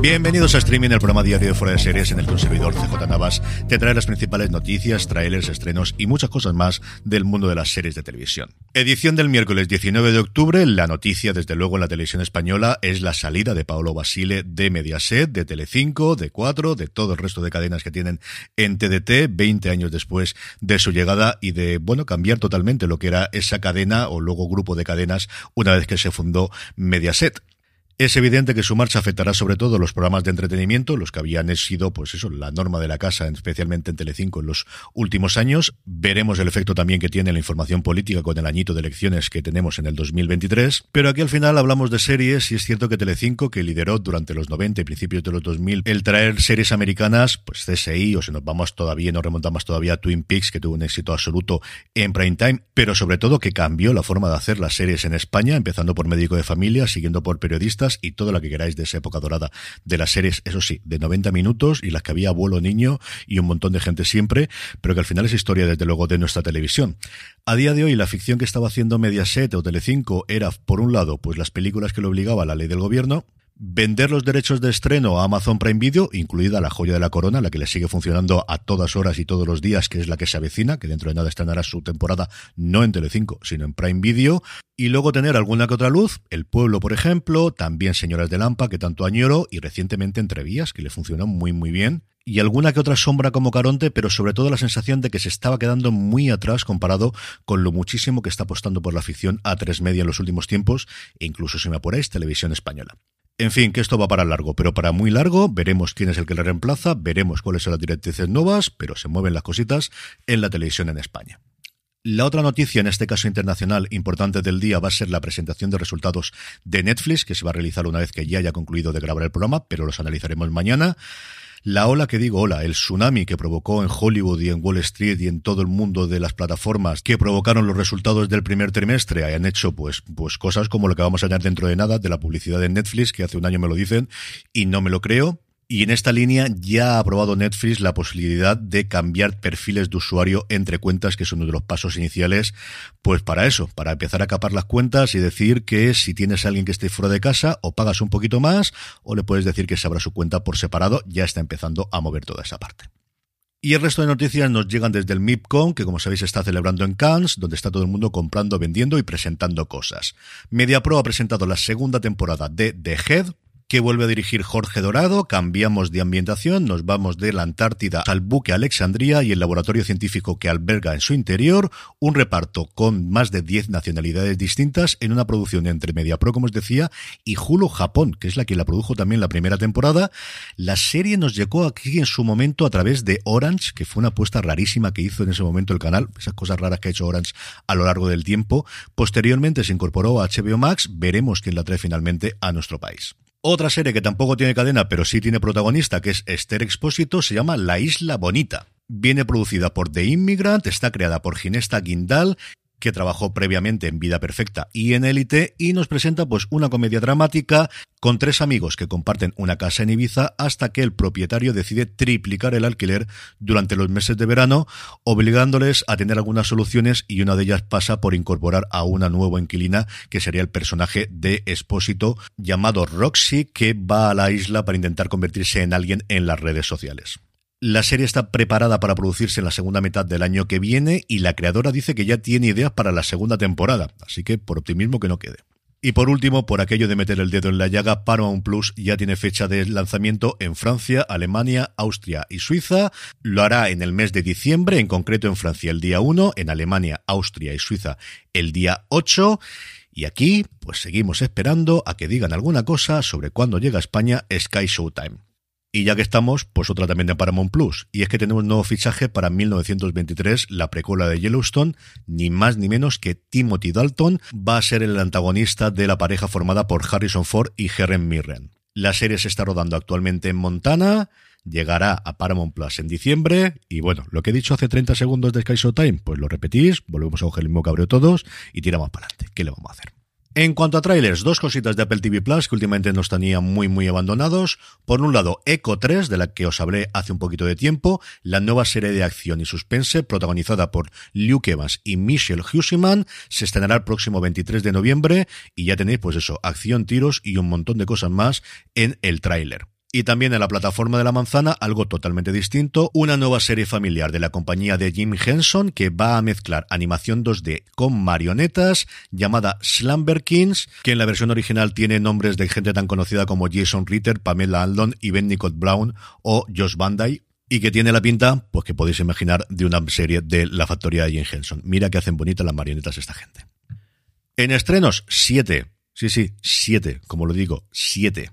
Bienvenidos a Streaming, el programa diario de Fuera de Series en el que un servidor CJ Navas te trae las principales noticias, trailers, estrenos y muchas cosas más del mundo de las series de televisión. Edición del miércoles 19 de octubre, la noticia desde luego en la televisión española es la salida de Paolo Basile de Mediaset, de Telecinco, de Cuatro, de todo el resto de cadenas que tienen en TDT, 20 años después de su llegada y de, bueno, cambiar totalmente lo que era esa cadena o luego grupo de cadenas una vez que se fundó Mediaset. Es evidente que su marcha afectará sobre todo los programas de entretenimiento, los que habían sido, pues eso, la norma de la casa, especialmente en Telecinco en los últimos años. Veremos el efecto también que tiene la información política con el añito de elecciones que tenemos en el 2023. Pero aquí al final hablamos de series y es cierto que Telecinco, que lideró durante los 90 y principios de los 2000 el traer series americanas, pues CSI, o si nos vamos todavía, nos remontamos todavía a Twin Peaks, que tuvo un éxito absoluto en prime time, pero sobre todo que cambió la forma de hacer las series en España, empezando por médico de familia, siguiendo por y todo lo que queráis de esa época dorada de las series, eso sí, de 90 minutos y las que había abuelo niño y un montón de gente siempre, pero que al final es historia desde luego de nuestra televisión. A día de hoy la ficción que estaba haciendo Mediaset o Telecinco era por un lado pues las películas que lo obligaba la ley del gobierno, vender los derechos de estreno a Amazon Prime Video, incluida la joya de la corona, la que le sigue funcionando a todas horas y todos los días, que es la que se avecina, que dentro de nada estrenará su temporada no en Telecinco, sino en Prime Video, y luego tener alguna que otra luz, El Pueblo, por ejemplo, también Señoras de Lampa, que tanto añoro, y recientemente Entrevías, que le funcionó muy muy bien, y alguna que otra sombra como Caronte, pero sobre todo la sensación de que se estaba quedando muy atrás comparado con lo muchísimo que está apostando por la ficción a tres media en los últimos tiempos, e incluso si me apuráis, televisión española. En fin, que esto va para largo, pero para muy largo, veremos quién es el que le reemplaza, veremos cuáles son las directrices nuevas, pero se mueven las cositas en la televisión en España. La otra noticia, en este caso internacional, importante del día va a ser la presentación de resultados de Netflix, que se va a realizar una vez que ya haya concluido de grabar el programa, pero los analizaremos mañana. La ola que digo ola, el tsunami que provocó en Hollywood y en Wall Street y en todo el mundo de las plataformas que provocaron los resultados del primer trimestre hayan hecho pues, pues cosas como lo que vamos a tener dentro de nada de la publicidad de Netflix, que hace un año me lo dicen y no me lo creo. Y en esta línea ya ha aprobado Netflix la posibilidad de cambiar perfiles de usuario entre cuentas, que es uno de los pasos iniciales, pues para eso, para empezar a capar las cuentas y decir que si tienes a alguien que esté fuera de casa, o pagas un poquito más, o le puedes decir que se abra su cuenta por separado, ya está empezando a mover toda esa parte. Y el resto de noticias nos llegan desde el MIPCOM, que como sabéis está celebrando en Cannes, donde está todo el mundo comprando, vendiendo y presentando cosas. MediaPro ha presentado la segunda temporada de The Head, que vuelve a dirigir Jorge Dorado, cambiamos de ambientación, nos vamos de la Antártida al buque Alexandria y el laboratorio científico que alberga en su interior, un reparto con más de 10 nacionalidades distintas en una producción entre MediaPro, como os decía, y Hulu Japón, que es la que la produjo también la primera temporada. La serie nos llegó aquí en su momento a través de Orange, que fue una apuesta rarísima que hizo en ese momento el canal, esas cosas raras que ha hecho Orange a lo largo del tiempo. Posteriormente se incorporó a HBO Max, veremos quién la trae finalmente a nuestro país. Otra serie que tampoco tiene cadena, pero sí tiene protagonista, que es Esther Expósito, se llama La Isla Bonita. Viene producida por The Immigrant, está creada por Ginesta Guindal, que trabajó previamente en Vida Perfecta y en Élite, y nos presenta pues una comedia dramática con tres amigos que comparten una casa en Ibiza hasta que el propietario decide triplicar el alquiler durante los meses de verano, obligándoles a tener algunas soluciones y una de ellas pasa por incorporar a una nueva inquilina que sería el personaje de Expósito llamado Roxy que va a la isla para intentar convertirse en alguien en las redes sociales. La serie está preparada para producirse en la segunda mitad del año que viene y la creadora dice que ya tiene ideas para la segunda temporada, así que por optimismo que no quede. Y por último, por aquello de meter el dedo en la llaga, Paramount Plus ya tiene fecha de lanzamiento en Francia, Alemania, Austria y Suiza. Lo hará en el mes de diciembre, en concreto en Francia el día 1, en Alemania, Austria y Suiza el día 8. Y aquí, pues seguimos esperando a que digan alguna cosa sobre cuándo llega a España Sky Showtime. Y ya que estamos, pues otra también de Paramount Plus. Y es que tenemos un nuevo fichaje para 1923, la precuela de Yellowstone, ni más ni menos que Timothy Dalton va a ser el antagonista de la pareja formada por Harrison Ford y Helen Mirren. La serie se está rodando actualmente en Montana, llegará a Paramount Plus en diciembre, y bueno, lo que he dicho hace 30 segundos de Sky Showtime, pues lo repetís, volvemos a el mismo cabreo todos y tiramos para adelante. ¿Qué le vamos a hacer? En cuanto a trailers, dos cositas de Apple TV Plus que últimamente nos tenían muy muy abandonados. Por un lado, Echo 3, de la que os hablé hace un poquito de tiempo, la nueva serie de acción y suspense protagonizada por Luke Evans y Michelle Husiman, se estrenará el próximo 23 de noviembre y ya tenéis pues eso, acción, tiros y un montón de cosas más en el tráiler. Y también en la plataforma de la manzana, algo totalmente distinto, una nueva serie familiar de la compañía de Jim Henson que va a mezclar animación 2D con marionetas llamada Slumber Kings, que en la versión original tiene nombres de gente tan conocida como Jason Ritter, Pamela Aldon, Ben Nicole Brown o Josh Bandai, y que tiene la pinta, pues que podéis imaginar, de una serie de la factoría de Jim Henson. Mira que hacen bonitas las marionetas esta gente. En estrenos, siete. Sí, sí, siete, como lo digo, siete.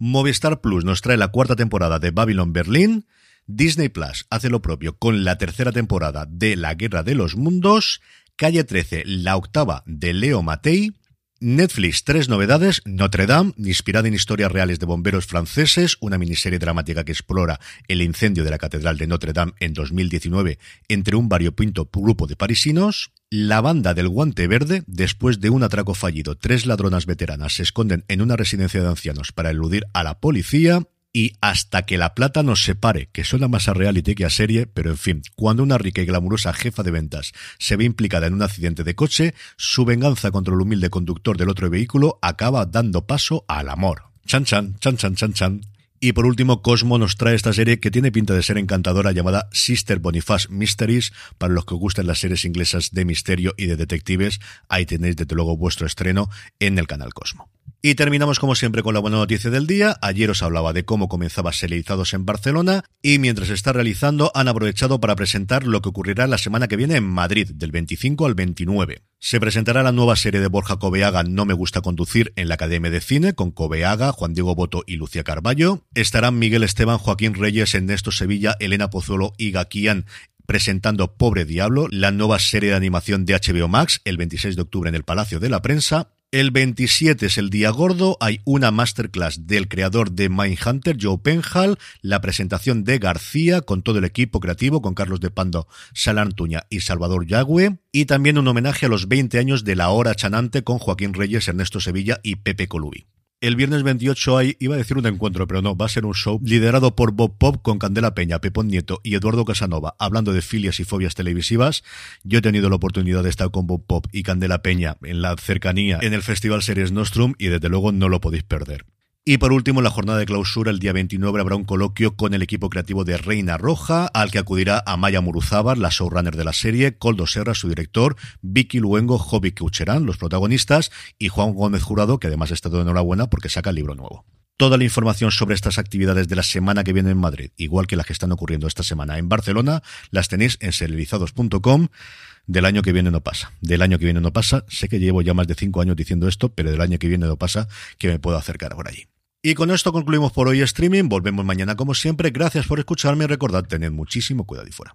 Movistar Plus nos trae la cuarta temporada de Babylon Berlin. Disney Plus hace lo propio con la tercera temporada de La Guerra de los Mundos. Calle 13, la octava de Leo Matei. Netflix, tres novedades. Notre Dame, inspirada en historias reales de bomberos franceses, una miniserie dramática que explora el incendio de la Catedral de Notre Dame en 2019 entre un variopinto grupo de parisinos. La banda del guante verde, después de un atraco fallido, tres ladronas veteranas se esconden en una residencia de ancianos para eludir a la policía y hasta que la plata nos separe, que suena más a reality que a serie, pero en fin, cuando una rica y glamurosa jefa de ventas se ve implicada en un accidente de coche, su venganza contra el humilde conductor del otro vehículo acaba dando paso al amor. Chan chan, chan chan chan chan. Y por último, Cosmo nos trae esta serie que tiene pinta de ser encantadora llamada Sister Boniface Mysteries. Para los que os gustan las series inglesas de misterio y de detectives, ahí tenéis desde luego vuestro estreno en el canal Cosmo. Y terminamos como siempre con la buena noticia del día. Ayer os hablaba de cómo comenzaba Serializados en Barcelona y mientras está realizando han aprovechado para presentar lo que ocurrirá la semana que viene en Madrid, del 25 al 29. Se presentará la nueva serie de Borja Cobeaga No me gusta conducir en la Academia de Cine con Cobeaga, Juan Diego Boto y Lucia Carballo. Estarán Miguel Esteban, Joaquín Reyes, Ernesto Sevilla, Elena Pozuelo y Gaquian presentando Pobre Diablo, la nueva serie de animación de HBO Max, el 26 de octubre en el Palacio de la Prensa. El 27 es el día gordo, hay una masterclass del creador de Mindhunter, Joe Penhal, la presentación de García con todo el equipo creativo, con Carlos de Pando, Sala Antuña y Salvador Yagüe, y también un homenaje a los 20 años de la hora chanante con Joaquín Reyes, Ernesto Sevilla y Pepe Colubi. El viernes 28 hay, iba a decir un encuentro, pero no, va a ser un show liderado por Bob Pop con Candela Peña, Pepón Nieto y Eduardo Casanova, hablando de filias y fobias televisivas. Yo he tenido la oportunidad de estar con Bob Pop y Candela Peña en la cercanía en el Festival Series Nostrum y desde luego no lo podéis perder. Y por último, en la jornada de clausura, el día 29, habrá un coloquio con el equipo creativo de Reina Roja, al que acudirá Amaya Muruzábar, la showrunner de la serie, Coldo Serra, su director, Vicky Luengo, Joby Cucherán, los protagonistas, y Juan Gómez Jurado, que además está de enhorabuena porque saca el libro nuevo. Toda la información sobre estas actividades de la semana que viene en Madrid, igual que las que están ocurriendo esta semana en Barcelona, las tenéis en serializados.com. Del año que viene no pasa. Del año que viene no pasa. Sé que llevo ya más de cinco años diciendo esto, pero del año que viene no pasa que me puedo acercar por allí. Y con esto concluimos por hoy streaming. Volvemos mañana como siempre. Gracias por escucharme y recordad tener muchísimo cuidado y fuera.